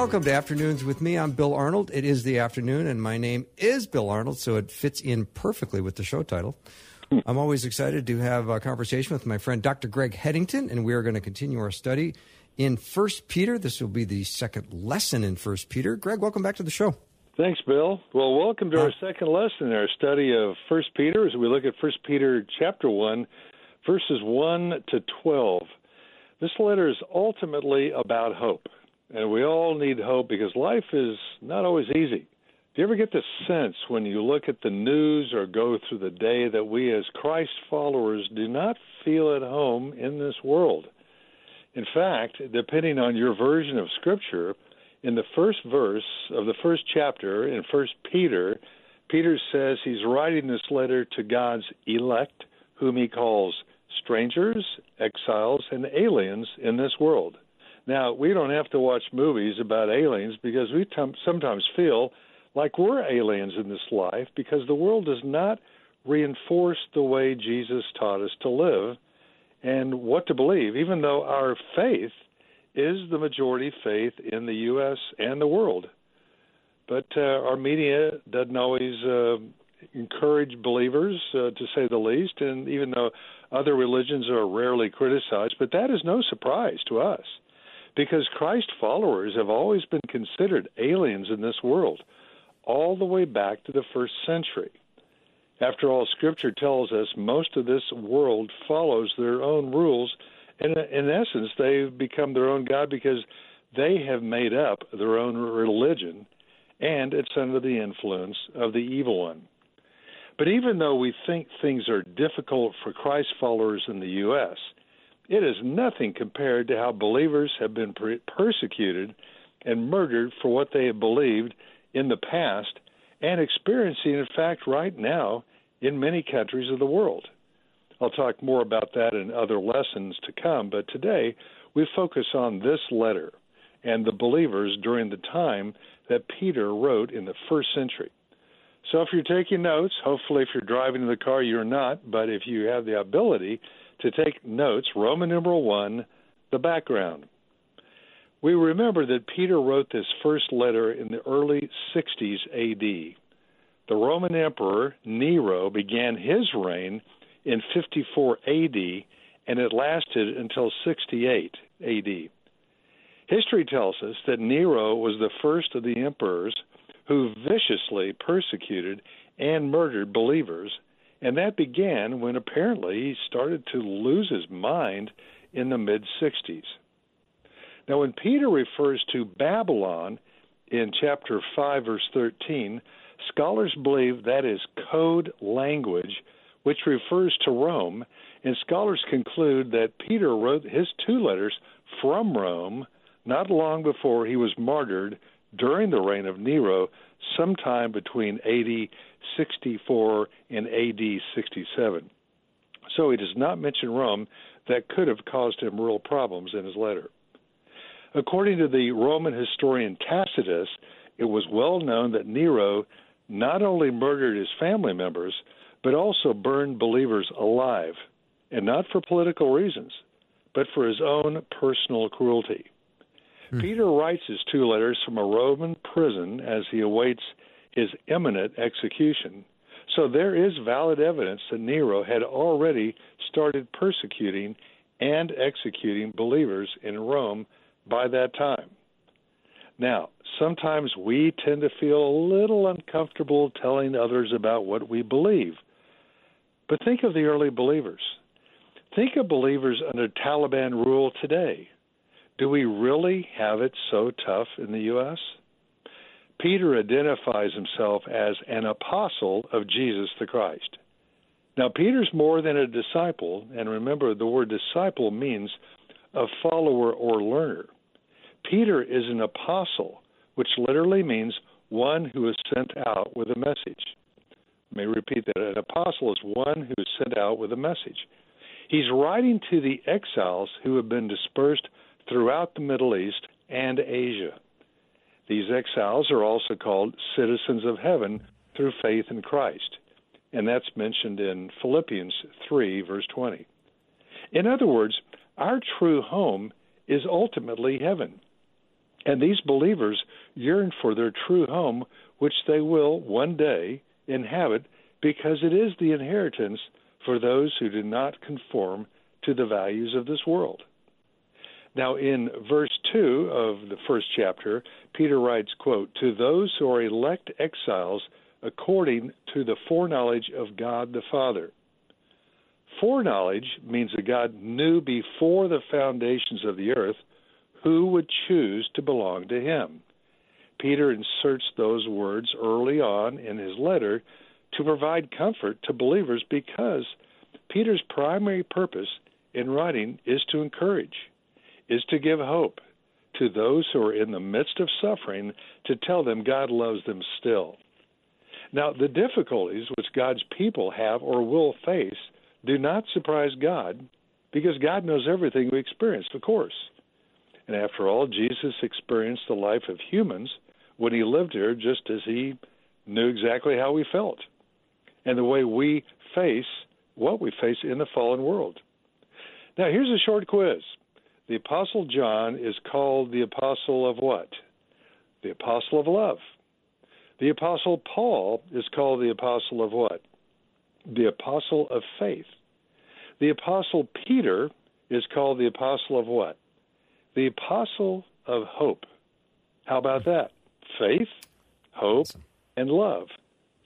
Welcome to Afternoons with me. I'm Bill Arnold. It is the afternoon, and my name is Bill Arnold, so it fits in perfectly with the show title. I'm always excited to have a conversation with my friend Dr. Greg Headington, and we are going to continue our study in First Peter. This will be the second lesson in First Peter. Greg, welcome back to the show. Thanks, Bill. Well, welcome to our second lesson in our study of First Peter as we look at First Peter chapter one, verses one to twelve. This letter is ultimately about hope. And we all need hope because life is not always easy. Do you ever get the sense when you look at the news or go through the day that we as Christ followers do not feel at home in this world? In fact, depending on your version of Scripture, in the first verse of the first chapter in First Peter, Peter says he's writing this letter to God's elect, whom he calls strangers, exiles, and aliens in this world. Now, we don't have to watch movies about aliens because we t- sometimes feel like we're aliens in this life because the world does not reinforce the way Jesus taught us to live and what to believe, even though our faith is the majority faith in the U.S. and the world. But uh, our media doesn't always uh, encourage believers, uh, to say the least, and even though other religions are rarely criticized, but that is no surprise to us because Christ followers have always been considered aliens in this world, all the way back to the first century. After all, Scripture tells us most of this world follows their own rules, and in essence, they've become their own God because they have made up their own religion, and it's under the influence of the evil one. But even though we think things are difficult for Christ followers in the U.S., it is nothing compared to how believers have been persecuted and murdered for what they have believed in the past and experiencing, in fact, right now in many countries of the world. I'll talk more about that in other lessons to come, but today we focus on this letter and the believers during the time that Peter wrote in the first century. So if you're taking notes, hopefully if you're driving in the car, you're not, but if you have the ability, to take notes, Roman numeral 1, the background. We remember that Peter wrote this first letter in the early 60s AD. The Roman Emperor Nero began his reign in 54 AD and it lasted until 68 AD. History tells us that Nero was the first of the emperors who viciously persecuted and murdered believers and that began when apparently he started to lose his mind in the mid 60s. Now, when Peter refers to Babylon in chapter 5, verse 13, scholars believe that is code language which refers to Rome, and scholars conclude that Peter wrote his two letters from Rome not long before he was martyred during the reign of Nero, sometime between 80 64 and AD 67. So he does not mention Rome that could have caused him real problems in his letter. According to the Roman historian Tacitus, it was well known that Nero not only murdered his family members, but also burned believers alive, and not for political reasons, but for his own personal cruelty. Hmm. Peter writes his two letters from a Roman prison as he awaits his imminent execution. So there is valid evidence that Nero had already started persecuting and executing believers in Rome by that time. Now, sometimes we tend to feel a little uncomfortable telling others about what we believe. But think of the early believers. Think of believers under Taliban rule today. Do we really have it so tough in the U.S.? Peter identifies himself as an apostle of Jesus the Christ. Now, Peter's more than a disciple, and remember, the word disciple means a follower or learner. Peter is an apostle, which literally means one who is sent out with a message. Let me repeat that. An apostle is one who is sent out with a message. He's writing to the exiles who have been dispersed throughout the Middle East and Asia. These exiles are also called citizens of heaven through faith in Christ. And that's mentioned in Philippians 3, verse 20. In other words, our true home is ultimately heaven. And these believers yearn for their true home, which they will one day inhabit because it is the inheritance for those who do not conform to the values of this world. Now, in verse 2 of the first chapter, Peter writes, quote, To those who are elect exiles according to the foreknowledge of God the Father. Foreknowledge means that God knew before the foundations of the earth who would choose to belong to him. Peter inserts those words early on in his letter to provide comfort to believers because Peter's primary purpose in writing is to encourage, is to give hope to those who are in the midst of suffering, to tell them God loves them still. Now, the difficulties which God's people have or will face do not surprise God because God knows everything we experience, of course. And after all, Jesus experienced the life of humans when he lived here just as he knew exactly how we felt and the way we face what we face in the fallen world. Now, here's a short quiz. The Apostle John is called the Apostle of what? The Apostle of Love. The Apostle Paul is called the Apostle of what? The Apostle of Faith. The Apostle Peter is called the Apostle of what? The Apostle of Hope. How about that? Faith, hope, and love.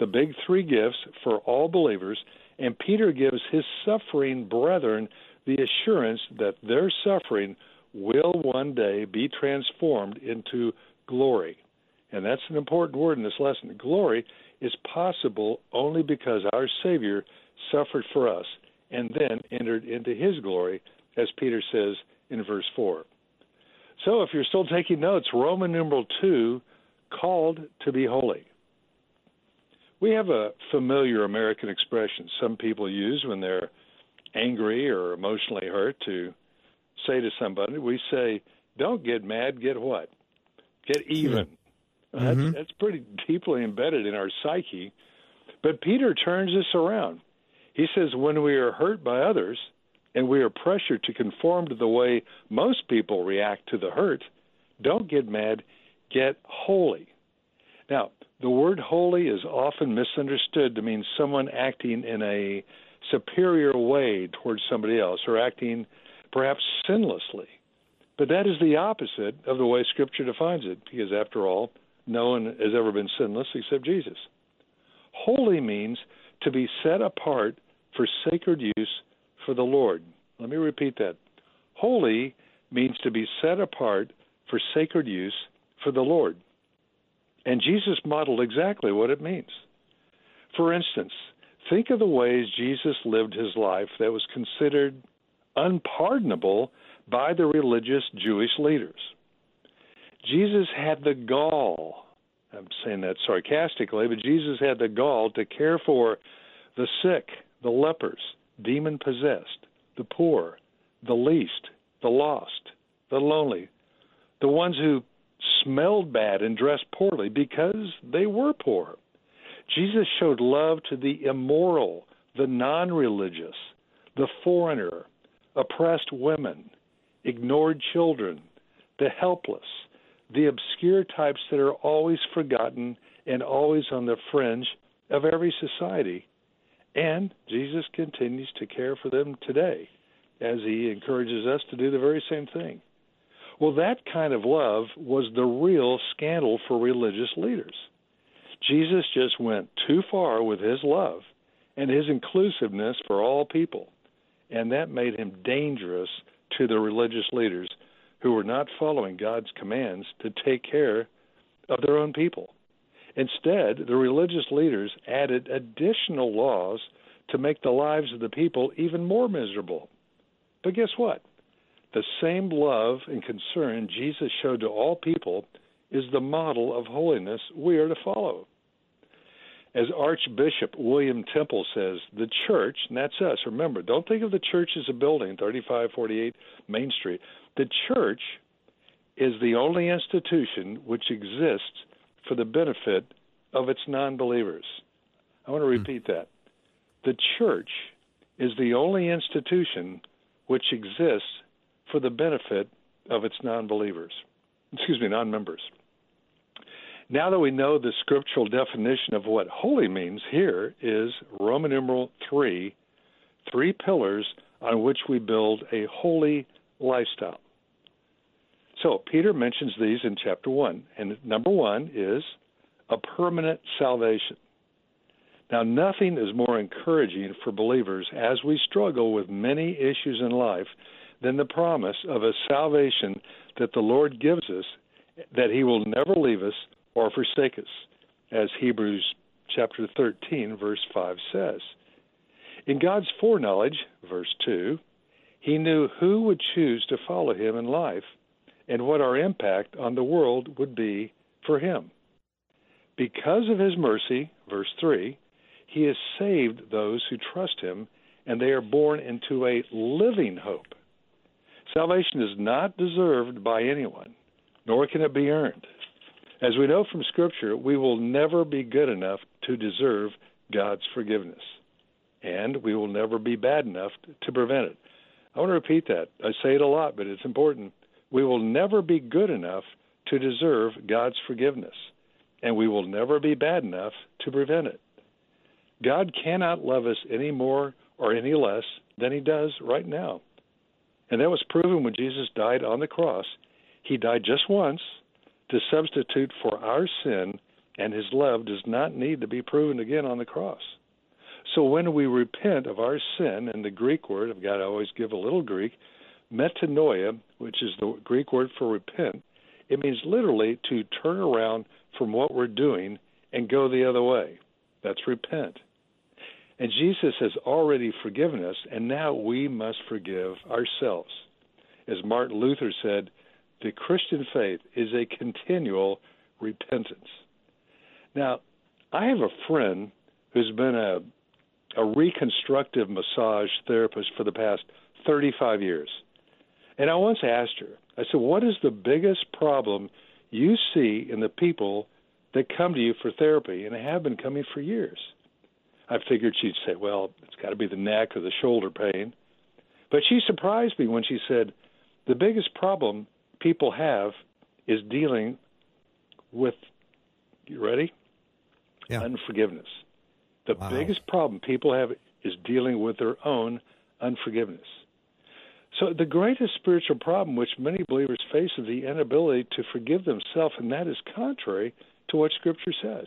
The big three gifts for all believers. And Peter gives his suffering brethren the assurance that their suffering will one day be transformed into glory. And that's an important word in this lesson. Glory is possible only because our Savior suffered for us and then entered into his glory, as Peter says in verse 4. So if you're still taking notes, Roman numeral 2, called to be holy. We have a familiar American expression some people use when they're angry or emotionally hurt to say to somebody. We say, Don't get mad, get what? Get even. Mm-hmm. That's, that's pretty deeply embedded in our psyche. But Peter turns this around. He says, when we are hurt by others and we are pressured to conform to the way most people react to the hurt, don't get mad, get holy. Now, the word holy is often misunderstood to mean someone acting in a superior way towards somebody else or acting perhaps sinlessly. But that is the opposite of the way Scripture defines it, because after all, no one has ever been sinless except Jesus. Holy means to be set apart for sacred use for the Lord. Let me repeat that. Holy means to be set apart for sacred use for the Lord. And Jesus modeled exactly what it means. For instance, think of the ways Jesus lived his life that was considered unpardonable by the religious Jewish leaders. Jesus had the gall, I'm saying that sarcastically, but Jesus had the gall to care for the sick, the lepers, demon possessed, the poor, the least, the lost, the lonely, the ones who smelled bad and dressed poorly because they were poor. Jesus showed love to the immoral, the non religious, the foreigner, oppressed women, ignored children, the helpless, the obscure types that are always forgotten and always on the fringe of every society. And Jesus continues to care for them today as he encourages us to do the very same thing. Well, that kind of love was the real scandal for religious leaders. Jesus just went too far with his love and his inclusiveness for all people, and that made him dangerous to the religious leaders who were not following God's commands to take care of their own people. Instead, the religious leaders added additional laws to make the lives of the people even more miserable. But guess what? the same love and concern Jesus showed to all people is the model of holiness we are to follow. As Archbishop William Temple says, the church, and that's us, remember, don't think of the church as a building, 3548 Main Street. The church is the only institution which exists for the benefit of its non believers. I want to hmm. repeat that. The church is the only institution which exists for the benefit of its non believers. Excuse me, non members. Now that we know the scriptural definition of what holy means, here is Roman numeral 3, three pillars on which we build a holy lifestyle. So, Peter mentions these in chapter 1. And number one is a permanent salvation. Now, nothing is more encouraging for believers as we struggle with many issues in life than the promise of a salvation that the Lord gives us, that He will never leave us or forsake us, as Hebrews chapter 13, verse 5 says. In God's foreknowledge, verse 2, He knew who would choose to follow Him in life and what our impact on the world would be for Him. Because of His mercy, verse 3, He has saved those who trust Him, and they are born into a living hope. Salvation is not deserved by anyone, nor can it be earned. As we know from Scripture, we will never be good enough to deserve God's forgiveness, and we will never be bad enough to prevent it. I want to repeat that. I say it a lot, but it's important. We will never be good enough to deserve God's forgiveness, and we will never be bad enough to prevent it. God cannot love us any more or any less than He does right now. And that was proven when Jesus died on the cross. He died just once to substitute for our sin, and his love does not need to be proven again on the cross. So when we repent of our sin, and the Greek word, I've got to always give a little Greek, metanoia, which is the Greek word for repent, it means literally to turn around from what we're doing and go the other way. That's repent. And Jesus has already forgiven us, and now we must forgive ourselves. As Martin Luther said, the Christian faith is a continual repentance. Now, I have a friend who's been a a reconstructive massage therapist for the past 35 years. And I once asked her, I said, What is the biggest problem you see in the people that come to you for therapy and have been coming for years? I figured she'd say, Well, it's got to be the neck or the shoulder pain. But she surprised me when she said, The biggest problem people have is dealing with you ready? Yeah. Unforgiveness. The wow. biggest problem people have is dealing with their own unforgiveness. So the greatest spiritual problem which many believers face is the inability to forgive themselves, and that is contrary to what Scripture says.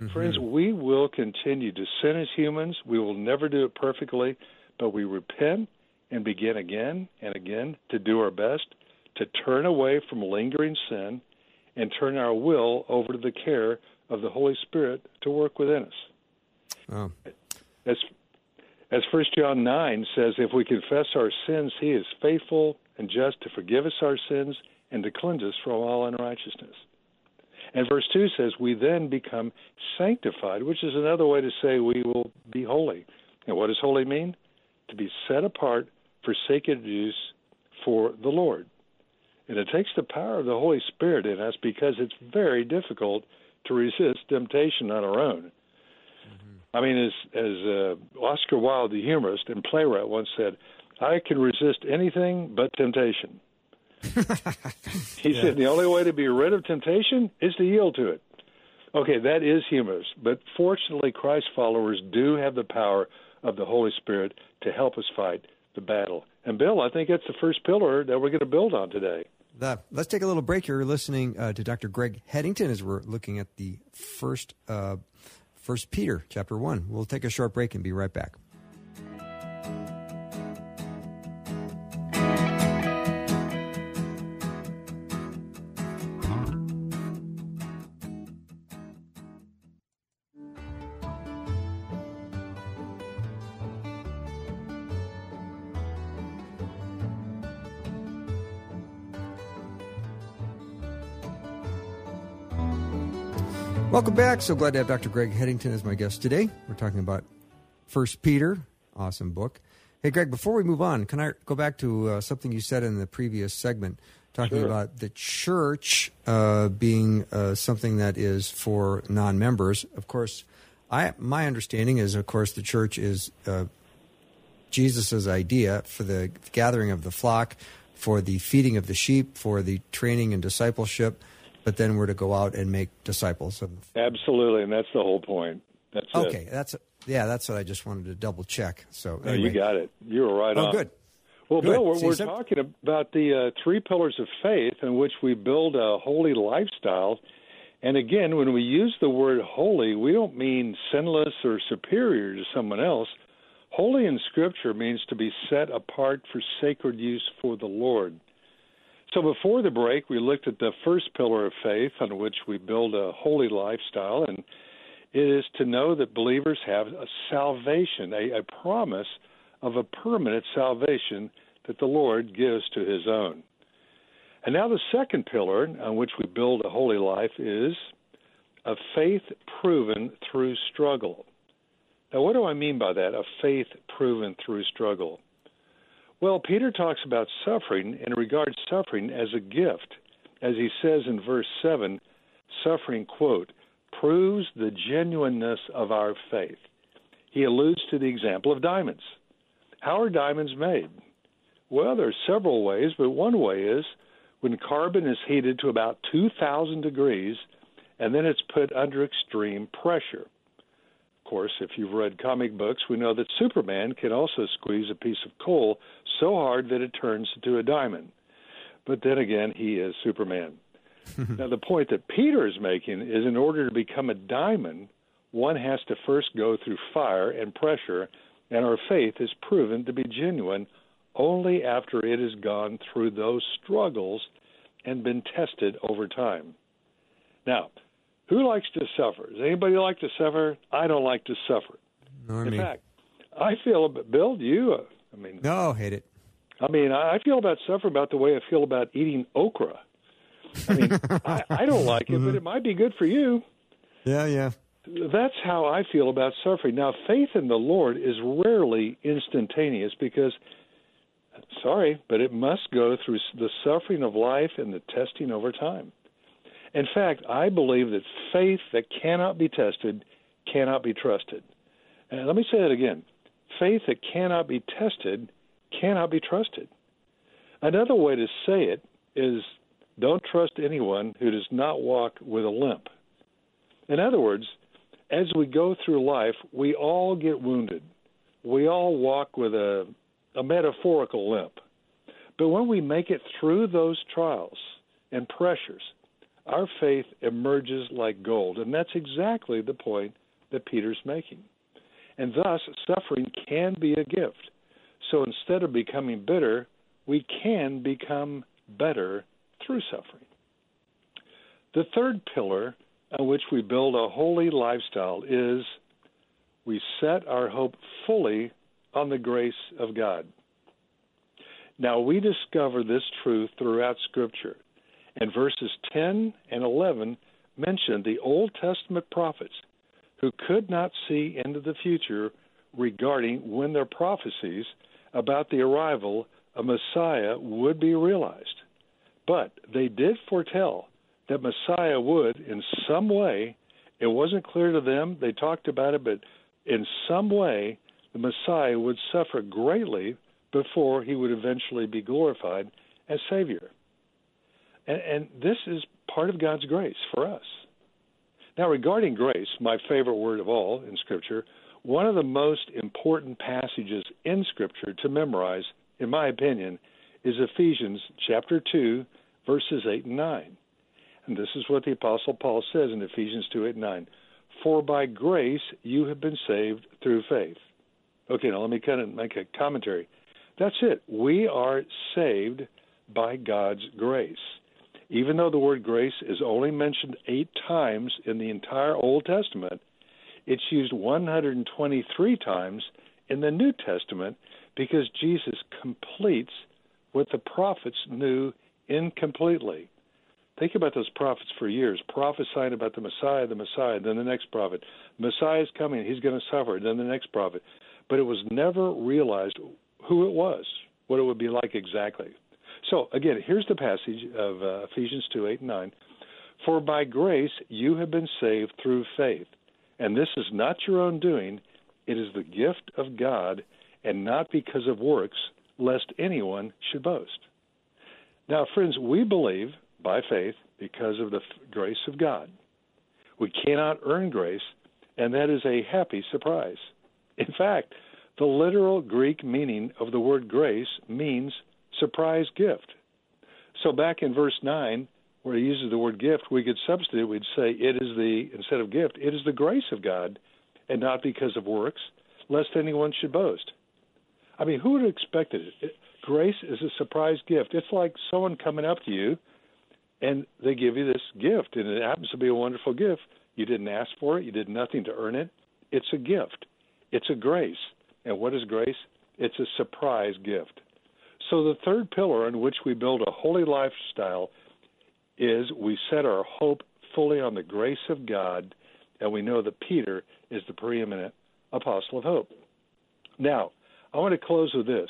Mm-hmm. Friends, we will continue to sin as humans. We will never do it perfectly, but we repent and begin again and again to do our best to turn away from lingering sin and turn our will over to the care of the Holy Spirit to work within us. Oh. As as First John nine says, if we confess our sins, He is faithful and just to forgive us our sins and to cleanse us from all unrighteousness. And verse two says, we then become sanctified, which is another way to say we will be holy. And what does holy mean? To be set apart for sacred use for the Lord. And it takes the power of the Holy Spirit in us because it's very difficult to resist temptation on our own. Mm-hmm. I mean, as as uh, Oscar Wilde, the humorist and playwright, once said, "I can resist anything but temptation." he yeah. said the only way to be rid of temptation is to yield to it. Okay, that is humorous, but fortunately, Christ followers do have the power of the Holy Spirit to help us fight the battle. And Bill, I think that's the first pillar that we're going to build on today. Let's take a little break. You're listening uh, to Dr. Greg Headington as we're looking at the first, uh, First Peter chapter one. We'll take a short break and be right back. Welcome back. So glad to have Dr. Greg Headington as my guest today. We're talking about First Peter, awesome book. Hey, Greg, before we move on, can I go back to uh, something you said in the previous segment, talking Sure. about the church uh, being uh, something that is for non-members? Of course, I my understanding is, of course, the church is uh, Jesus' idea for the gathering of the flock, for the feeding of the sheep, for the training and discipleship. But then we're to go out and make disciples of Absolutely, and that's the whole point. That's it. Okay, that's yeah, that's what I just wanted to double check. So No, anyway. you got it. You were right Oh, on. good. Well, Good. Bill, we're, we're talking about the uh, three pillars of faith in which we build a holy lifestyle. And again, when we use the word holy, we don't mean sinless or superior to someone else. Holy in Scripture means to be set apart for sacred use for the Lord. So before the break, we looked at the first pillar of faith on which we build a holy lifestyle, and it is to know that believers have a salvation, a, a promise of a permanent salvation that the Lord gives to his own. And now the second pillar on which we build a holy life is a faith proven through struggle. Now, what do I mean by that? A faith proven through struggle. Well, Peter talks about suffering and regards suffering as a gift. As he says in verse 7, suffering, quote, proves the genuineness of our faith. He alludes to the example of diamonds. How are diamonds made? Well, there are several ways, but one way is when carbon is heated to about 2,000 degrees and then it's put under extreme pressure. Of course, if you've read comic books, we know that Superman can also squeeze a piece of coal so hard that it turns into a diamond. But then again, he is Superman. now, the point that Peter is making is in order to become a diamond, one has to first go through fire and pressure, and our faith is proven to be genuine only after it has gone through those struggles and been tested over time. Now, who likes to suffer? Does anybody like to suffer? I don't like to suffer. Nor In me. fact, I feel about Bill. do You, uh, I mean, no, hate it. I mean, I I feel about suffering about the way I feel about eating okra. I mean, I, I don't like it, but it might be good for you. Yeah, yeah. That's how I feel about suffering. Now, faith in the Lord is rarely instantaneous because, sorry, but it must go through the suffering of life and the testing over time. In fact, I believe that faith that cannot be tested cannot be trusted. And let me say that again faith that cannot be tested cannot be trusted. Another way to say it is don't trust anyone who does not walk with a limp. In other words, as we go through life, we all get wounded. We all walk with a, a metaphorical limp. But when we make it through those trials and pressures, our faith emerges like gold. And that's exactly the point that Peter's making. And thus, suffering can be a gift. So instead of becoming bitter, we can become better through suffering. The third pillar on which we build a holy lifestyle is we set our hope fully on the grace of God. Now, we discover this truth throughout Scripture, and verses 10 and 11 mention the Old Testament prophets who could not see into the future regarding when their prophecies about the arrival of Messiah would be realized. But they did foretell that Messiah would, in some way, it wasn't clear to them, they talked about it, but in some way, the Messiah would suffer greatly before he would eventually be glorified as Savior. And, and this is part of God's grace for us. Now, regarding grace, my favorite word of all in Scripture, one of the most important passages in Scripture to memorize, in my opinion, is Ephesians chapter 2, verses 8 and 9. And this is what the Apostle Paul says in Ephesians 2, 8 and 9. For by grace you have been saved through faith. Okay, now let me kind of make a commentary. That's it. We are saved by God's grace. Even though the word grace is only mentioned eight times in the entire Old Testament, it's used 123 times in the New Testament because Jesus completes what the prophets knew incompletely. Think about those prophets for years, prophesying about the Messiah, the Messiah, then the next prophet. Messiah is coming, he's going to suffer, then the next prophet. But it was never realized who it was, what it would be like exactly. So, again, here's the passage of uh, Ephesians 2 8 and 9. For by grace you have been saved through faith. And this is not your own doing, it is the gift of God, and not because of works, lest anyone should boast. Now, friends, we believe by faith because of the grace of God. We cannot earn grace, and that is a happy surprise. In fact, the literal Greek meaning of the word grace means surprise gift. So back in verse 9, where he uses the word gift, we could substitute, we'd say it is the, instead of gift, it is the grace of God, and not because of works, lest anyone should boast. I mean, who would have expected it? Grace is a surprise gift. It's like someone coming up to you and they give you this gift, and it happens to be a wonderful gift. You didn't ask for it, you did nothing to earn it. It's a gift, it's a grace. And what is grace? It's a surprise gift. So, the third pillar on which we build a holy lifestyle is we set our hope fully on the grace of God, and we know that Peter is the preeminent apostle of hope. Now, I want to close with this.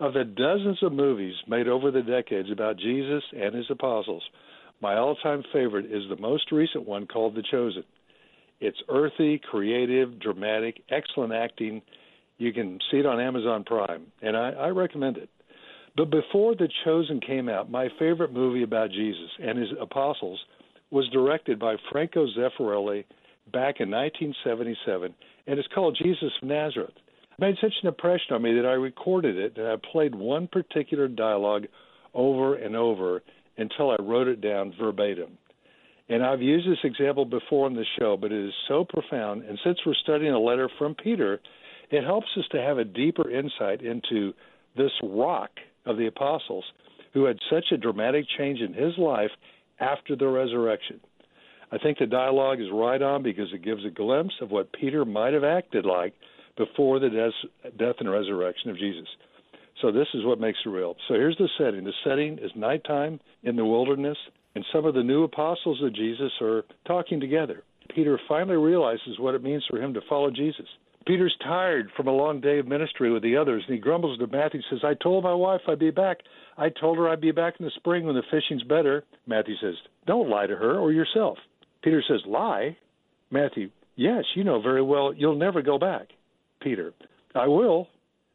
Of the dozens of movies made over the decades about Jesus and his apostles, my all time favorite is the most recent one called The Chosen. It's earthy, creative, dramatic, excellent acting. You can see it on Amazon Prime, and I, I recommend it. But before The Chosen came out, my favorite movie about Jesus and his apostles was directed by Franco Zeffirelli back in 1977, and it's called Jesus of Nazareth made such an impression on me that I recorded it and I played one particular dialogue over and over until I wrote it down verbatim. And I've used this example before in the show, but it is so profound. And since we're studying a letter from Peter, it helps us to have a deeper insight into this rock of the apostles who had such a dramatic change in his life after the resurrection. I think the dialogue is right on because it gives a glimpse of what Peter might have acted like before the death and resurrection of Jesus. So this is what makes it real. So here's the setting. The setting is nighttime in the wilderness, and some of the new apostles of Jesus are talking together. Peter finally realizes what it means for him to follow Jesus. Peter's tired from a long day of ministry with the others, and he grumbles to Matthew, says, I told my wife I'd be back. I told her I'd be back in the spring when the fishing's better. Matthew says, Don't lie to her or yourself. Peter says, Lie? Matthew, yes, you know very well you'll never go back. Peter, I will.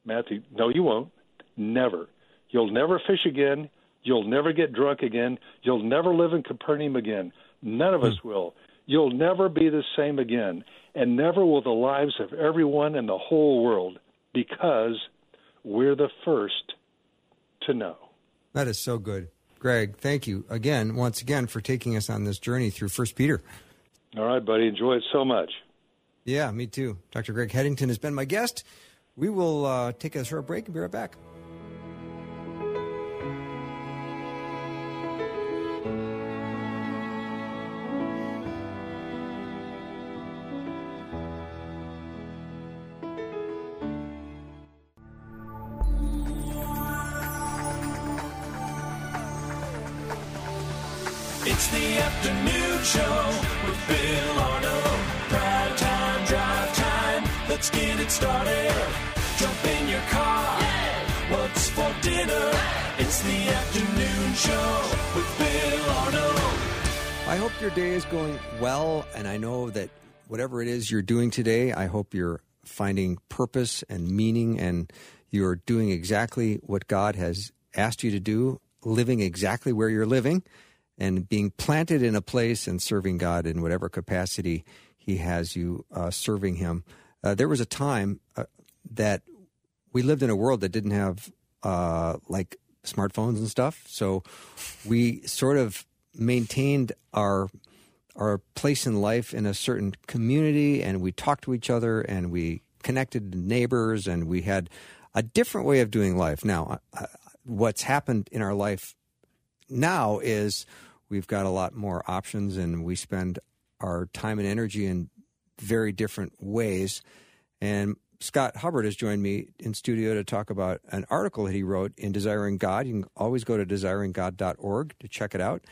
Matthew, no, you won't. Never. You'll never fish again. You'll never get drunk again. You'll never live in Capernaum again. None of us hmm. will. You'll never be the same again. And never will the lives of everyone in the whole world because we're the first to know. That is so good. Greg, thank you again, once again, for taking us on this journey through First Peter. All right, buddy. Enjoy it so much. Yeah, me too. Dr. Greg Headington has been my guest. We will uh, take a short break and be right back. Your day is going well, and I know that whatever it is you're doing today, I hope you're finding purpose and meaning, and you're doing exactly what God has asked you to do, living exactly where you're living, and being planted in a place and serving God in whatever capacity He has you uh, serving Him. Uh, there was a time uh, that we lived in a world that didn't have uh, like smartphones and stuff. So we sort of maintained our our place in life in a certain community, and we talked to each other, and we connected neighbors, and we had a different way of doing life. Now, uh, what's happened in our life now is we've got a lot more options, and we spend our time and energy in very different ways. And Scott Hubbard has joined me in studio to talk about an article that he wrote in Desiring God. You can always go to desiringgod.org to check it out.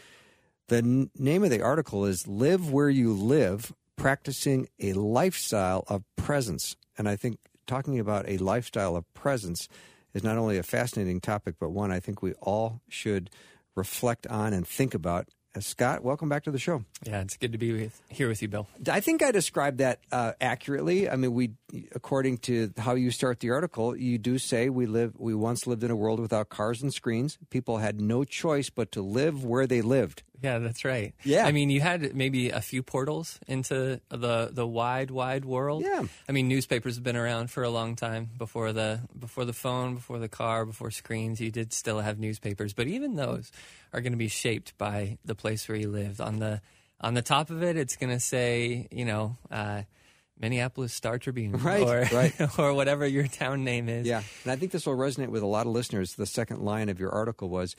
The n- name of the article is Live Where You Live Practicing a Lifestyle of Presence. And I think talking about a lifestyle of presence is not only a fascinating topic, but one I think we all should reflect on and think about. Uh, Scott, welcome back to the show. Yeah, it's good to be with, here with you, Bill. I think I described that uh, accurately. I mean, we, according to how you start the article, you do say we live. We once lived in a world without cars and screens. People had no choice but to live where they lived. Yeah, that's right. Yeah. I mean, you had maybe a few portals into the the wide, wide world. Yeah. I mean, newspapers have been around for a long time before the before the phone, before the car, before screens. You did still have newspapers, but even those are going to be shaped by the place where you lived. On the on the top of it, it's going to say, you know. Uh, Minneapolis Star Tribune, Right, or, right. or whatever your town name is. Yeah, and I think this will resonate with a lot of listeners. The second line of your article was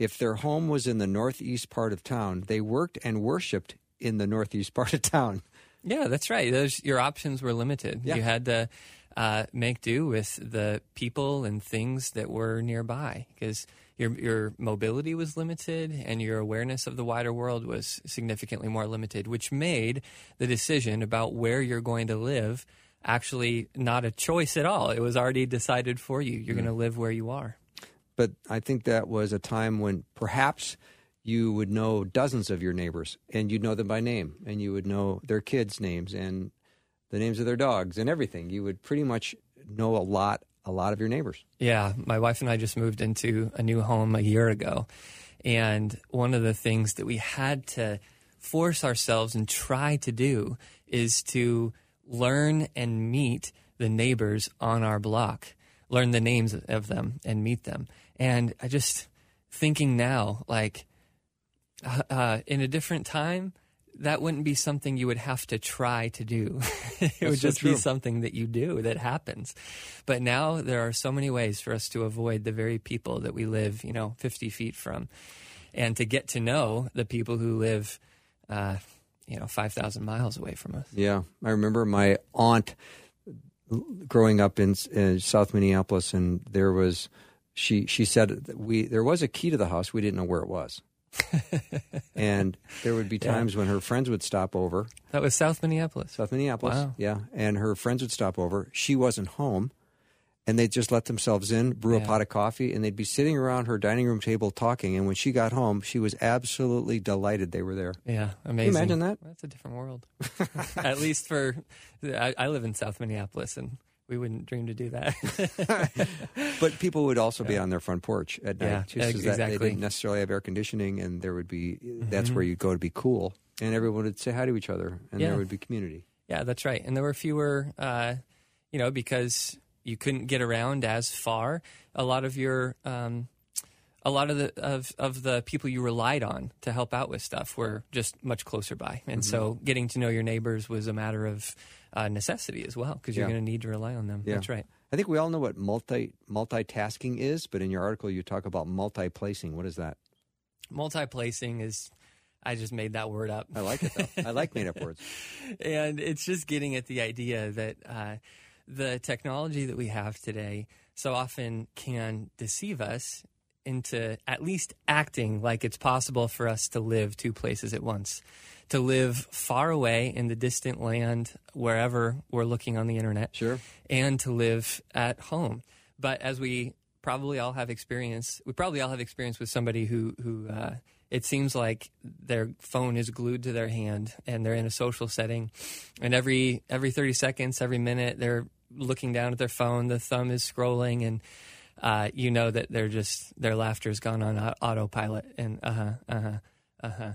if their home was in the northeast part of town, they worked and worshiped in the northeast part of town. Yeah, that's right. Those your options were limited. Yeah. You had to uh, make do with the people and things that were nearby because your your mobility was limited and your awareness of the wider world was significantly more limited, which made the decision about where you're going to live actually not a choice at all. It was already decided for you. You're going to live where you are. But I think that was a time when perhaps you would know dozens of your neighbors and you'd know them by name and you would know their kids' names and the names of their dogs and everything. You would pretty much know a lot a lot of your neighbors. Yeah, my wife and I just moved into a new home a year ago. And one of the things that we had to force ourselves and try to do is to learn and meet the neighbors on our block, learn the names of them and meet them. And I just thinking now, like, uh, uh, in a different time, that wouldn't be something you would have to try to do. it would just true. be something that you do that happens. But now there are so many ways for us to avoid the very people that we live, you know, 50 feet from, and to get to know the people who live, uh, you know, 5,000 miles away from us. Yeah, I remember my aunt growing up in, in South Minneapolis, and there was she she said that we there was a key to the house, we didn't know where it was, and there would be times when her friends would stop over, That was South Minneapolis. South Minneapolis, Wow. yeah, and her friends would stop over. She wasn't home. And they'd just let themselves in, brew a pot of coffee, and they'd be sitting around her dining room table talking. And when she got home, she was absolutely delighted they were there. Yeah, amazing. imagine that? That's a different world. At least for, I, I live in South Minneapolis, and we wouldn't dream to do that. But people would also be on their front porch at night. Yeah, just ex- as that they didn't necessarily have air conditioning, and there would be that's Mm-hmm. where you'd go to be cool, and everyone would say hi to each other, and Yeah. there would be community. Yeah, that's right. And there were fewer, uh, you know, because you couldn't get around as far. A lot of your, um, a lot of the of of the people you relied on to help out with stuff were just much closer by, and so Mm-hmm. getting to know your neighbors was a matter of uh, necessity as well because you're Yeah. going to need to rely on them. Yeah. That's right. I think we all know what multi multitasking is, but in your article you talk about multi-placing. What is that? Multi-placing is. I just made that word up. I like it though. I like made-up words. and it's just getting at the idea that uh, the technology that we have today so often can deceive us into at least acting like it's possible for us to live two places at once, to live far away in the distant land wherever we're looking on the internet, Sure. and to live at home. But as we probably all have experience, we probably all have experience with somebody who who uh, it seems like their phone is glued to their hand and they're in a social setting, and every every thirty seconds, every minute, they're looking down at their phone. The thumb is scrolling, and uh, you know that they're just their laughter's gone on autopilot, and uh huh, uh huh, uh huh,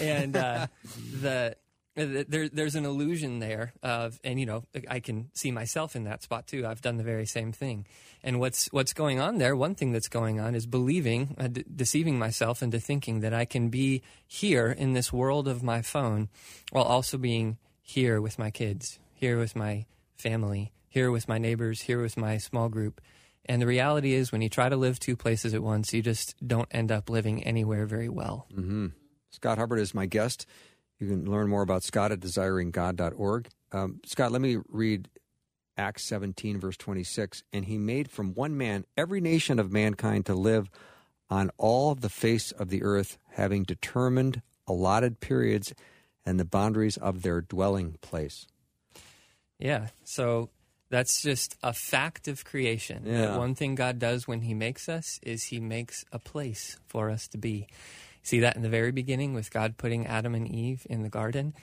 and uh, the there, there's an illusion there of, and you know, I can see myself in that spot too. I've done the very same thing, and what's what's going on there? One thing that's going on is believing, uh, de- deceiving myself into thinking that I can be here in this world of my phone, while also being here with my kids, here with my family, here with my neighbors, here with my small group. And the reality is, when you try to live two places at once, you just don't end up living anywhere very well. Scott Hubbard is my guest. You can learn more about Scott at desiringgod.org. Um, Scott, let me read Acts 17, verse 26. And he made from one man every nation of mankind to live on all the face of the earth, having determined allotted periods and the boundaries of their dwelling place. Yeah. So that's just a fact of creation. Yeah. One thing God does when He makes us is He makes a place for us to be. See that in the very beginning with God putting Adam and Eve in the garden.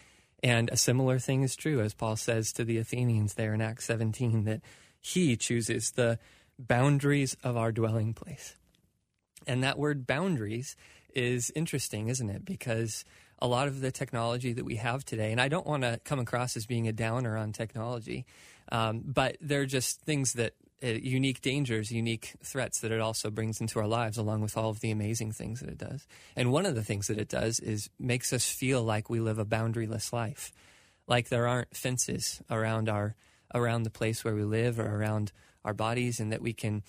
And a similar thing is true, as Paul says to the Athenians there in Acts 17, that He chooses the boundaries of our dwelling place. And that word boundaries is interesting, isn't it? Because a lot of the technology that we have today, and I don't want to come across as being a downer on technology, um, but they're just things that uh, unique dangers, unique threats that it also brings into our lives, along with all of the amazing things that it does. And one of the things that it does is makes us feel like we live a boundaryless life, like there aren't fences around our around the place where we live or around our bodies, and that we can,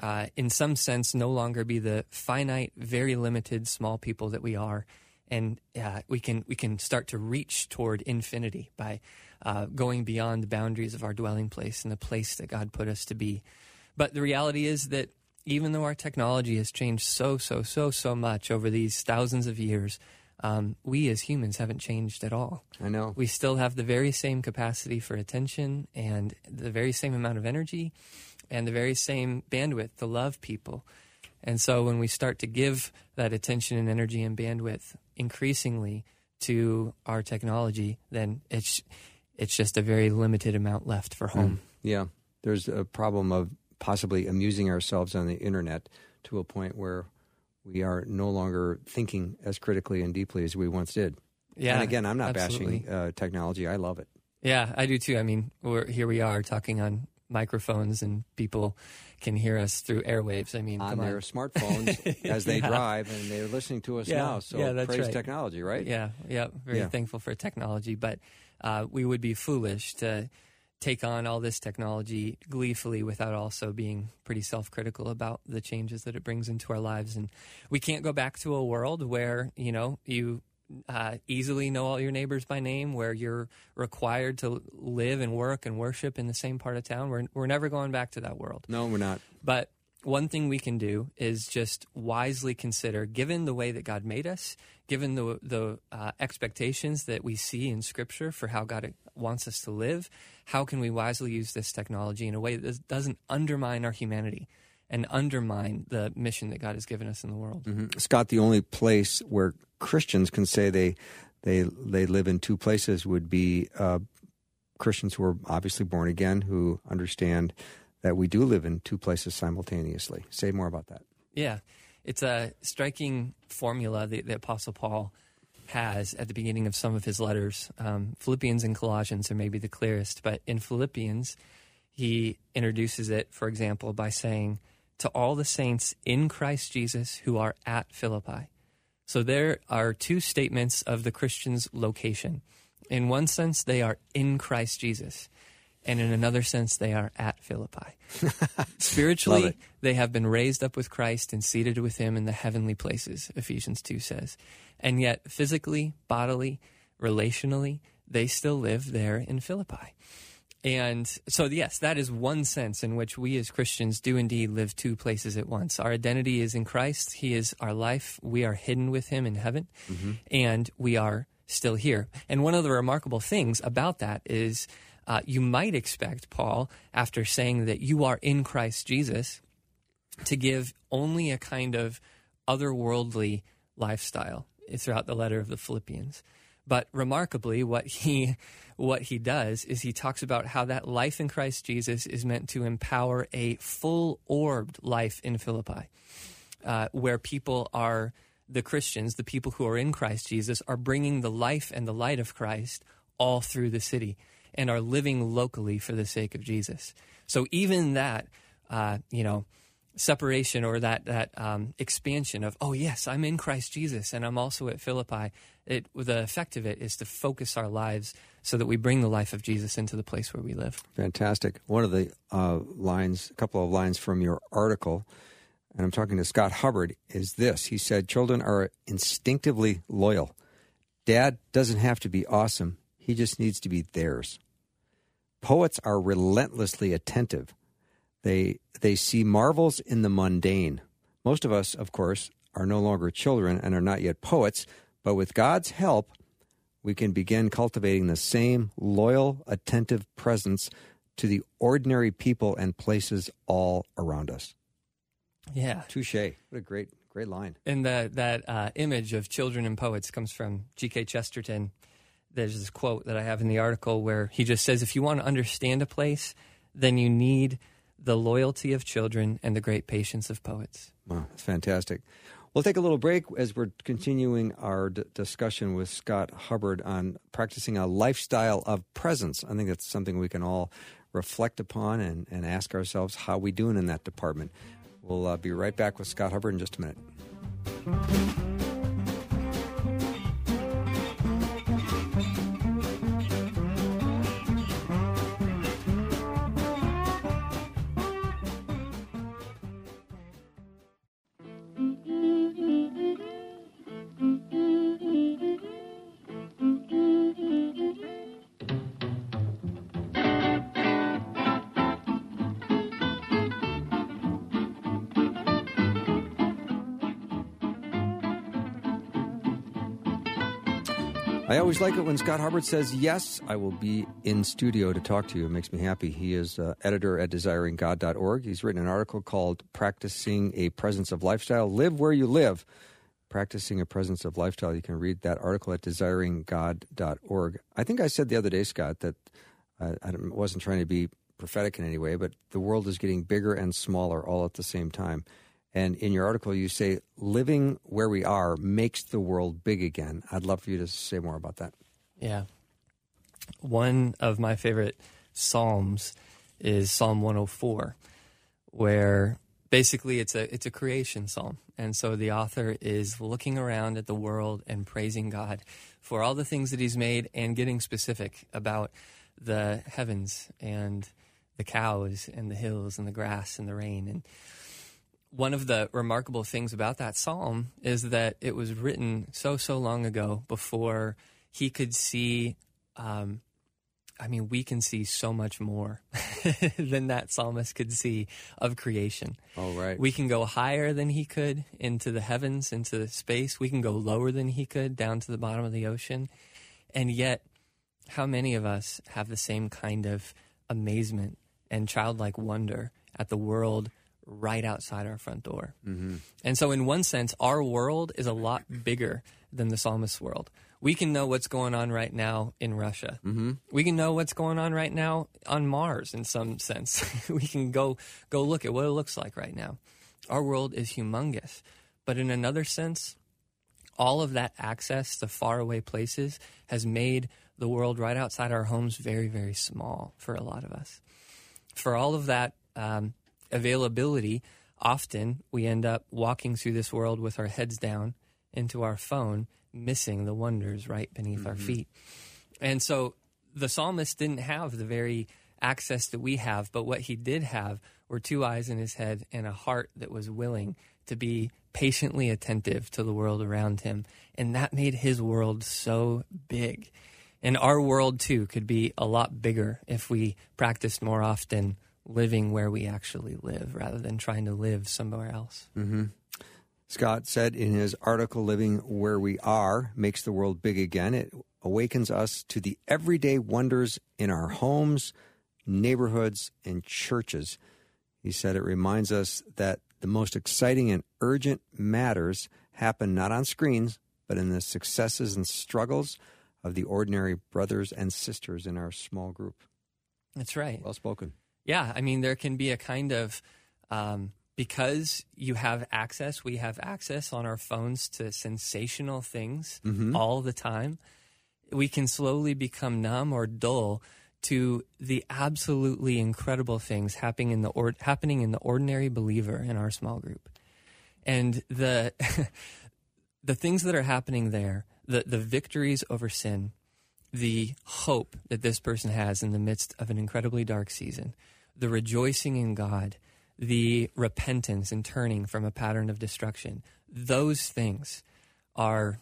uh, in some sense, no longer be the finite, very limited, small people that we are, and uh, we can we can start to reach toward infinity by uh, going beyond the boundaries of our dwelling place and the place that God put us to be. But the reality is that even though our technology has changed so so so so much over these thousands of years. Um, we as humans haven't changed at all. I know. We still have the very same capacity for attention and the very same amount of energy and the very same bandwidth to love people. And so when we start to give that attention and energy and bandwidth increasingly to our technology, then it's it's just a very limited amount left for home. Yeah, there's a problem of possibly amusing ourselves on the internet to a point where we are no longer thinking as critically and deeply as we once did. Yeah. and again, I'm not absolutely. bashing uh, technology. I love it. Yeah, I do too. I mean, we're, here we are talking on microphones and people can hear us through airwaves. I mean, on their on. smartphones as they Yeah. drive, and they're listening to us Yeah, now. So yeah, that's praise right. technology, right? Yeah, yeah. Very thankful for technology, but uh, we would be foolish to take on all this technology gleefully without also being pretty self-critical about the changes that it brings into our lives. And we can't go back to a world where you know you uh, easily know all your neighbors by name, where you're required to live and work and worship in the same part of town. We're we're never going back to that world. No, we're not. But one thing we can do is just wisely consider, given the way that God made us, given the the uh, expectations that we see in Scripture for how God wants us to live, how can we wisely use this technology in a way that doesn't undermine our humanity and undermine the mission that God has given us in the world? Mhm. Scott, the only place where Christians can say they they they live in two places would be uh, Christians who are obviously born again, who understand that we do live in two places simultaneously. Say more about that. Yeah, it's a striking formula that the Apostle Paul has at the beginning of some of his letters. Um, Philippians and Colossians are maybe the clearest, but in Philippians, he introduces it, for example, by saying, To all the saints in Christ Jesus who are at Philippi. So there are two statements of the Christian's location. In one sense, they are in Christ Jesus. And in another sense, they are at Philippi. Spiritually, they have been raised up with Christ and seated with him in the heavenly places, Ephesians 2 says. And yet, physically, bodily, relationally, they still live there in Philippi. And so, yes, that is one sense in which we as Christians do indeed live two places at once. Our identity is in Christ, He is our life. We are hidden with Him in heaven, and we are still here. And one of the remarkable things about that is uh, you might expect Paul, after saying that you are in Christ Jesus, to give only a kind of otherworldly lifestyle throughout the letter of the Philippians. But remarkably, what he what he does is he talks about how that life in Christ Jesus is meant to empower a full orbed life in Philippi, uh, where people are the Christians, the people who are in Christ Jesus, are bringing the life and the light of Christ all through the city and are living locally for the sake of Jesus. So even that, uh, you know, separation or that that um, expansion of oh yes I'm in Christ Jesus and I'm also at Philippi. It the effect of it is to focus our lives so that we bring the life of Jesus into the place where we live. Fantastic. One of the uh, lines, a couple of lines from your article, and I'm talking to Scott Hubbard, is this. He said, Children are instinctively loyal. Dad doesn't have to be awesome, he just needs to be theirs. Poets are relentlessly attentive. They, they see marvels in the mundane. Most of us, of course, are no longer children and are not yet poets, But with God's help, we can begin cultivating the same loyal, attentive presence to the ordinary people and places all around us. Yeah. Touche. What a great, great line. And the, that uh, image of children and poets comes from G.K. Chesterton. There's this quote that I have in the article where he just says, if you want to understand a place, then you need the loyalty of children and the great patience of poets. Wow, that's fantastic. We'll take a little break as we're continuing our d- discussion with Scott Hubbard on practicing a lifestyle of presence. I think that's something we can all reflect upon and, and ask ourselves how we doing in that department. We'll uh, be right back with Scott Hubbard in just a minute. Always like it when Scott Hubbard says, Yes, I will be in studio to talk to you. It makes me happy. He is uh, editor at desiringgod.org. He's written an article called Practicing a Presence of Lifestyle Live Where You Live. Practicing a Presence of Lifestyle. You can read that article at desiringgod.org. I think I said the other day, Scott, that uh, I wasn't trying to be prophetic in any way, but the world is getting bigger and smaller all at the same time. And in your article, you say living where we are makes the world big again. I'd love for you to say more about that. Yeah. One of my favorite Psalms is Psalm 104, where basically it's a it's a creation psalm. And so the author is looking around at the world and praising God for all the things that he's made and getting specific about the heavens and the cows and the hills and the grass and the rain and one of the remarkable things about that psalm is that it was written so so long ago before he could see um, i mean we can see so much more than that psalmist could see of creation. Oh, right. we can go higher than he could into the heavens into space. We can go lower than he could down to the bottom of the ocean. And yet how many of us have the same kind of amazement and childlike wonder at the world right outside our front door. Mm-hmm. And so, in one sense, our world is a lot bigger than the psalmist's world. We can know what's going on right now in Russia. Mm-hmm. We can know what's going on right now on Mars in some sense. we can go go look at what it looks like right now. Our world is humongous. But in another sense, all of that access to faraway places has made the world right outside our homes very, very small for a lot of us. For all of that um, availability, often we end up walking through this world with our heads down into our phone, missing the wonders right beneath our mm-hmm. feet. And so the psalmist didn't have the very access that we have, but what he did have were two eyes in his head and a heart that was willing to be patiently attentive to the world around him. And that made his world so big. And our world, too, could be a lot bigger if we practiced more often living where we actually live rather than trying to live somewhere else. Mm-hmm. Scott said in his article, Living Where We Are Makes the World Big Again. It awakens us to the everyday wonders in our homes, neighborhoods, and churches. He said it reminds us that the most exciting and urgent matters happen not on screens, but in the successes and struggles of the ordinary brothers and sisters in our small group. That's right. Well spoken. Yeah, I mean, there can be a kind of um, because you have access, we have access on our phones to sensational things all the time. We can slowly become numb or dull to the absolutely incredible things happening in the or- happening in the ordinary believer in our small group, and the the things that are happening there, the the victories over sin, the hope that this person has in the midst of an incredibly dark season, the rejoicing in God, the repentance and turning from a pattern of destruction. Those things are,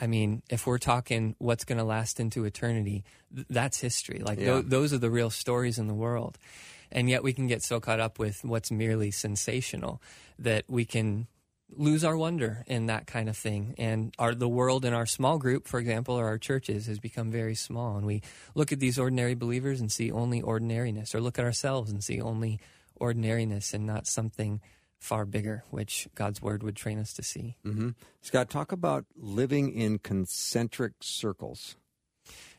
I mean, if we're talking what's going to last into eternity, th- that's history. Like Yeah. tho- those are the real stories in the world. And yet we can get so caught up with what's merely sensational that we can lose our wonder in that kind of thing. And our the world in our small group, for example, or our churches has become very small. And we look at these ordinary believers and see only ordinariness, or look at ourselves and see only ordinariness and not something far bigger, which God's word would train us to see. hmm Scott, talk about living in concentric circles.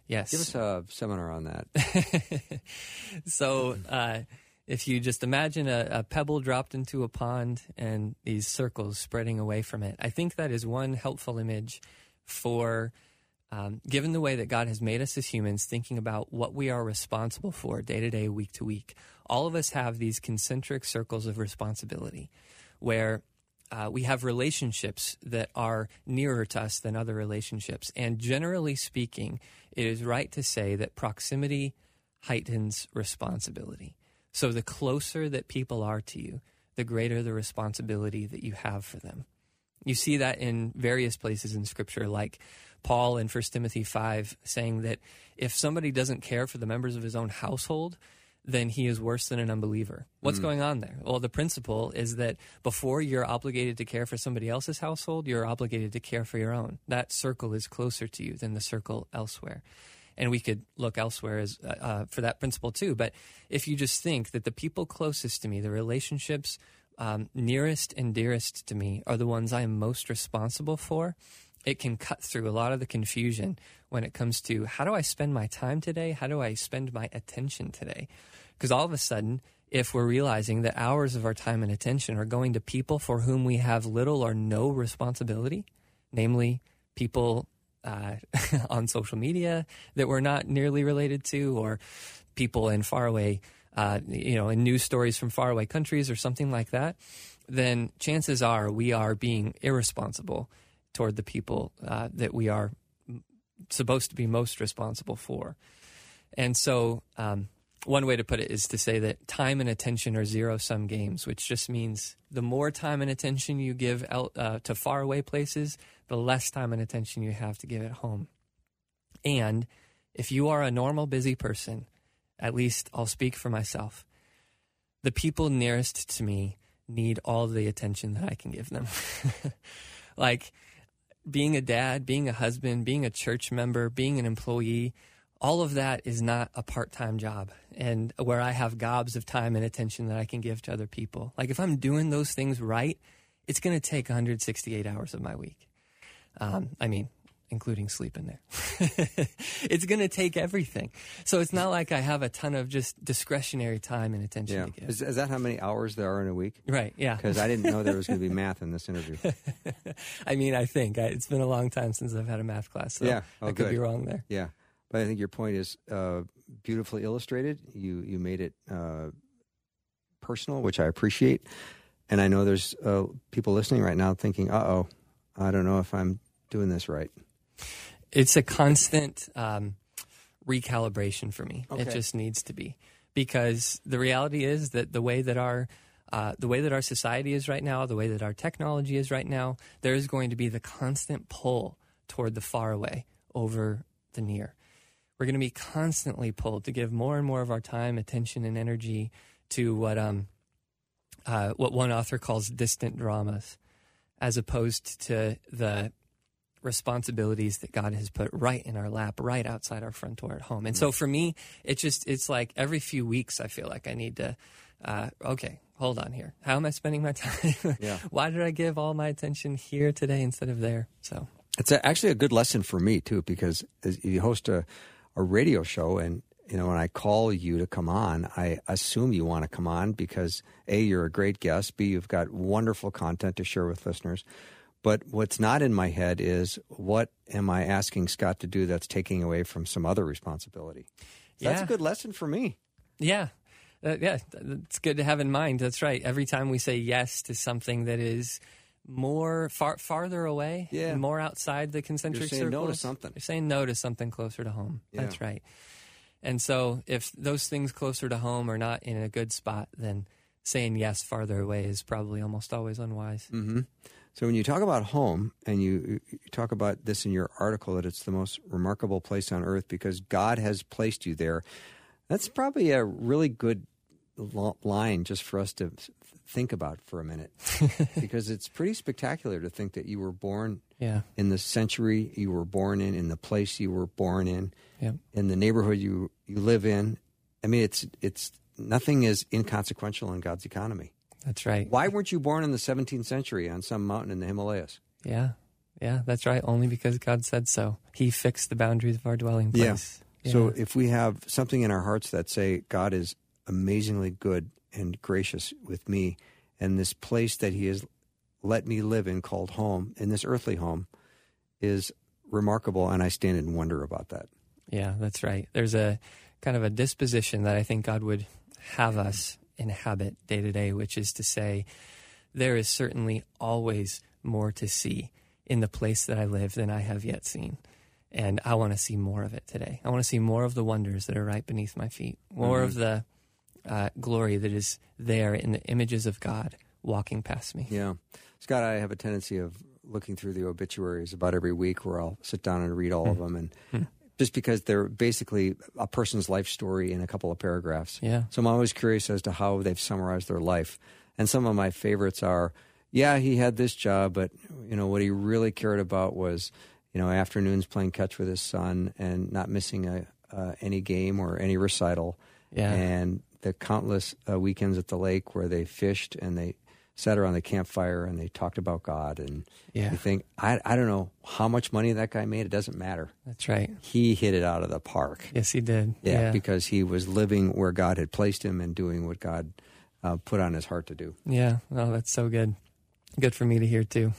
Yes. Give us a seminar on that. so uh, if you just imagine a, a pebble dropped into a pond and these circles spreading away from it, I think that is one helpful image for. Um, given the way that God has made us as humans, thinking about what we are responsible for day to day, week to week, all of us have these concentric circles of responsibility where uh, we have relationships that are nearer to us than other relationships. And generally speaking, it is right to say that proximity heightens responsibility. So the closer that people are to you, the greater the responsibility that you have for them. You see that in various places in Scripture, like Paul in 1 Timothy 5 saying that if somebody doesn't care for the members of his own household, then he is worse than an unbeliever. What's mm. going on there? Well, the principle is that before you're obligated to care for somebody else's household, you're obligated to care for your own. That circle is closer to you than the circle elsewhere. And we could look elsewhere as uh, uh, for that principle too. But if you just think that the people closest to me, the relationships um, nearest and dearest to me, are the ones I am most responsible for, it can cut through a lot of the confusion when it comes to how do I spend my time today? How do I spend my attention today? Because all of a sudden, if we're realizing that hours of our time and attention are going to people for whom we have little or no responsibility, namely people uh, on social media that we're not nearly related to, or people in faraway, uh, you know, in news stories from faraway countries or something like that, then chances are we are being irresponsible toward the people uh, that we are supposed to be most responsible for. And so, um, one way to put it is to say that time and attention are zero sum games, which just means the more time and attention you give out, uh, to faraway places, the less time and attention you have to give at home. And if you are a normal, busy person, at least I'll speak for myself, the people nearest to me need all the attention that I can give them. like being a dad, being a husband, being a church member, being an employee, all of that is not a part-time job and where I have gobs of time and attention that I can give to other people. Like if I'm doing those things right, it's going to take 168 hours of my week. Um, I mean, including sleep in there. it's going to take everything. So it's not like I have a ton of just discretionary time and attention Yeah. to give. Is, is that how many hours there are in a week? right. Yeah. Because I didn't know there was going to be math in this interview. I mean, I think I, it's been a long time since I've had a math class. So Yeah. Oh, I could good. be wrong there. Yeah, but I think your point is uh, beautifully illustrated. You you made it uh, personal, which I appreciate, and I know there's uh, people listening right now thinking, "Uh oh, I don't know if I'm doing this right." it's a constant um, recalibration for me. It just needs to be because the reality is that the way that our uh, the way that our society is right now, the way that our technology is right now, there is going to be the constant pull toward the far away over the near. We're going to be constantly pulled to give more and more of our time, attention, and energy to what um, uh, what one author calls distant dramas, as opposed to the responsibilities that God has put right in our lap, right outside our front door at home. And so for me, it just it's like every few weeks I feel like I need to uh, okay, hold on here. How am I spending my time? Yeah. Why did I give all my attention here today instead of there? So It's a, actually a good lesson for me too, because as you host a, a radio show, and you know when I call you to come on, I assume you want to come on because a you're a great guest, b you've got wonderful content to share with listeners. But what's not in my head is what am I asking Scott to do that's taking away from some other responsibility? So That's a good lesson for me. Yeah. Uh, yeah, it's good to have in mind. That's right. Every time we say yes to something that is more far farther away, Yeah. more outside the concentric saying no to circles, something. You're saying no to something closer to home. Yeah. That's right. And so, if those things closer to home are not in a good spot, then saying yes farther away is probably almost always unwise. hmm So when you talk about home, and you, you talk about this in your article, that it's the most remarkable place on earth because God has placed you there. That's probably a really good line just for us to think about for a minute because it's pretty spectacular to think that you were born Yeah. in the century you were born in, in the place you were born in, Yeah. in the neighborhood you you live in. I mean, it's it's nothing is inconsequential in God's economy. That's right. Why weren't you born in the 17th century on some mountain in the Himalayas? Yeah. Yeah, that's right. Only because God said so. He fixed the boundaries of our dwelling Yeah. place. So if we have something in our hearts that say God is amazingly good and gracious with me, and this place that He has let me live in called home, in this earthly home, is remarkable, and I stand in wonder about that. Yeah, that's right. There's a kind of a disposition that I think God would have us inhabit day to day, which is to say, there is certainly always more to see in the place that I live than I have yet seen. And I want to see more of it today. I want to see more of the wonders that are right beneath my feet, more mm-hmm. of the uh, glory that is there in the images of God walking past me. Yeah. Scott, I have a tendency of looking through the obituaries about every week where I'll sit down and read all of them. And just because they're basically a person's life story in a couple of paragraphs. Yeah. So I'm always curious as to how they've summarized their life. And some of my favorites are, yeah, he had this job, but you know what he really cared about was, you know, afternoons playing catch with his son and not missing a uh, any game or any recital. Yeah. And the countless uh, weekends at the lake where they fished and they sat around the campfire and they talked about God. And Yeah. you think, I, I don't know how much money that guy made. It doesn't matter. That's right. He hit it out of the park. Yes, he did. Yeah, because he was living where God had placed him and doing what God uh, put on his heart to do. Yeah. Oh, that's so good. Good for me to hear too.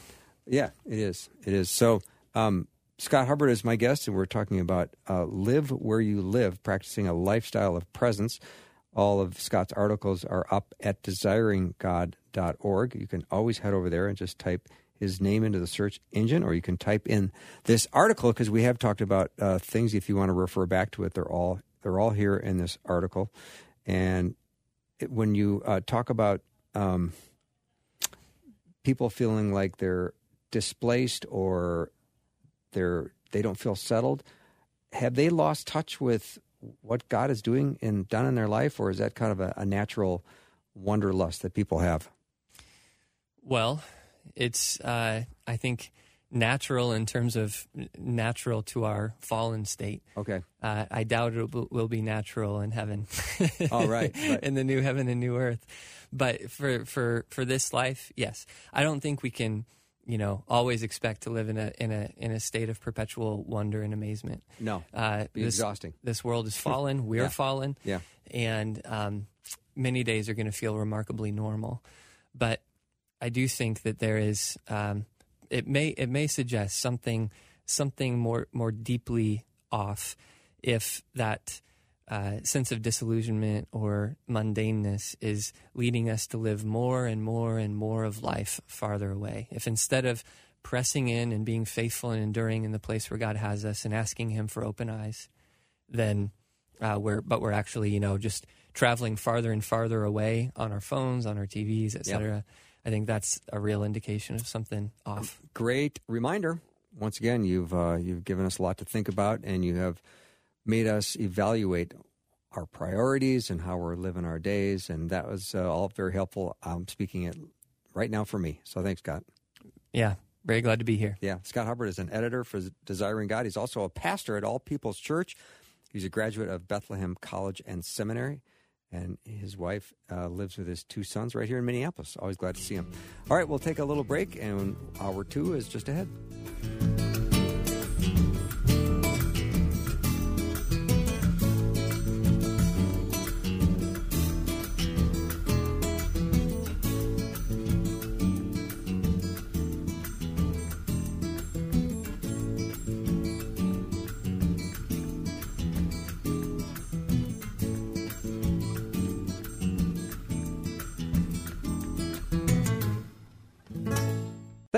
Yeah, it is. It is. So, um, Scott Hubbard is my guest, and we're talking about uh, Live Where You Live, practicing a lifestyle of presence. All of Scott's articles are up at desiringgod.org. You can always head over there and just type his name into the search engine, or you can type in this article because we have talked about uh, things. If you want to refer back to it, they're all they're all here in this article. And it, when you uh, talk about um, people feeling like they're displaced or they're they don't feel settled have they lost touch with what god is doing and done in their life or is that kind of a, a natural wanderlust that people have Well, it's uh, I think natural in terms of natural to our fallen state. okay Uh, I doubt it will, be natural in heaven. Oh, right, right. in the new heaven and new earth. But for for for this life, yes, I don't think we can, you know, always expect to live in a in a in a state of perpetual wonder and amazement. no Uh, be this, exhausting this world is fallen. We're Yeah. fallen. yeah and um, many days are going to feel remarkably normal. But I do think that there is um, it may it may suggest something something more more deeply off if that uh, sense of disillusionment or mundaneness is leading us to live more and more and more of life farther away. If instead of pressing in and being faithful and enduring in the place where God has us and asking Him for open eyes, then uh, we're but we're actually you know just traveling farther and farther away on our phones, on our TVs, etc. I think that's a real indication of something off. great reminder once again you've uh, you've given us a lot to think about and you have made us evaluate our priorities and how we're living our days and that was uh, all very helpful i'm speaking it right now for me so thanks scott Yeah, very glad to be here. Yeah, Scott Hubbard is an editor for Desiring God. He's also a pastor at All People's Church. He's a graduate of Bethlehem College and Seminary, and his wife uh, lives with his two sons right here in Minneapolis. Always glad to see him. All right, we'll take a little break, and hour two is just ahead.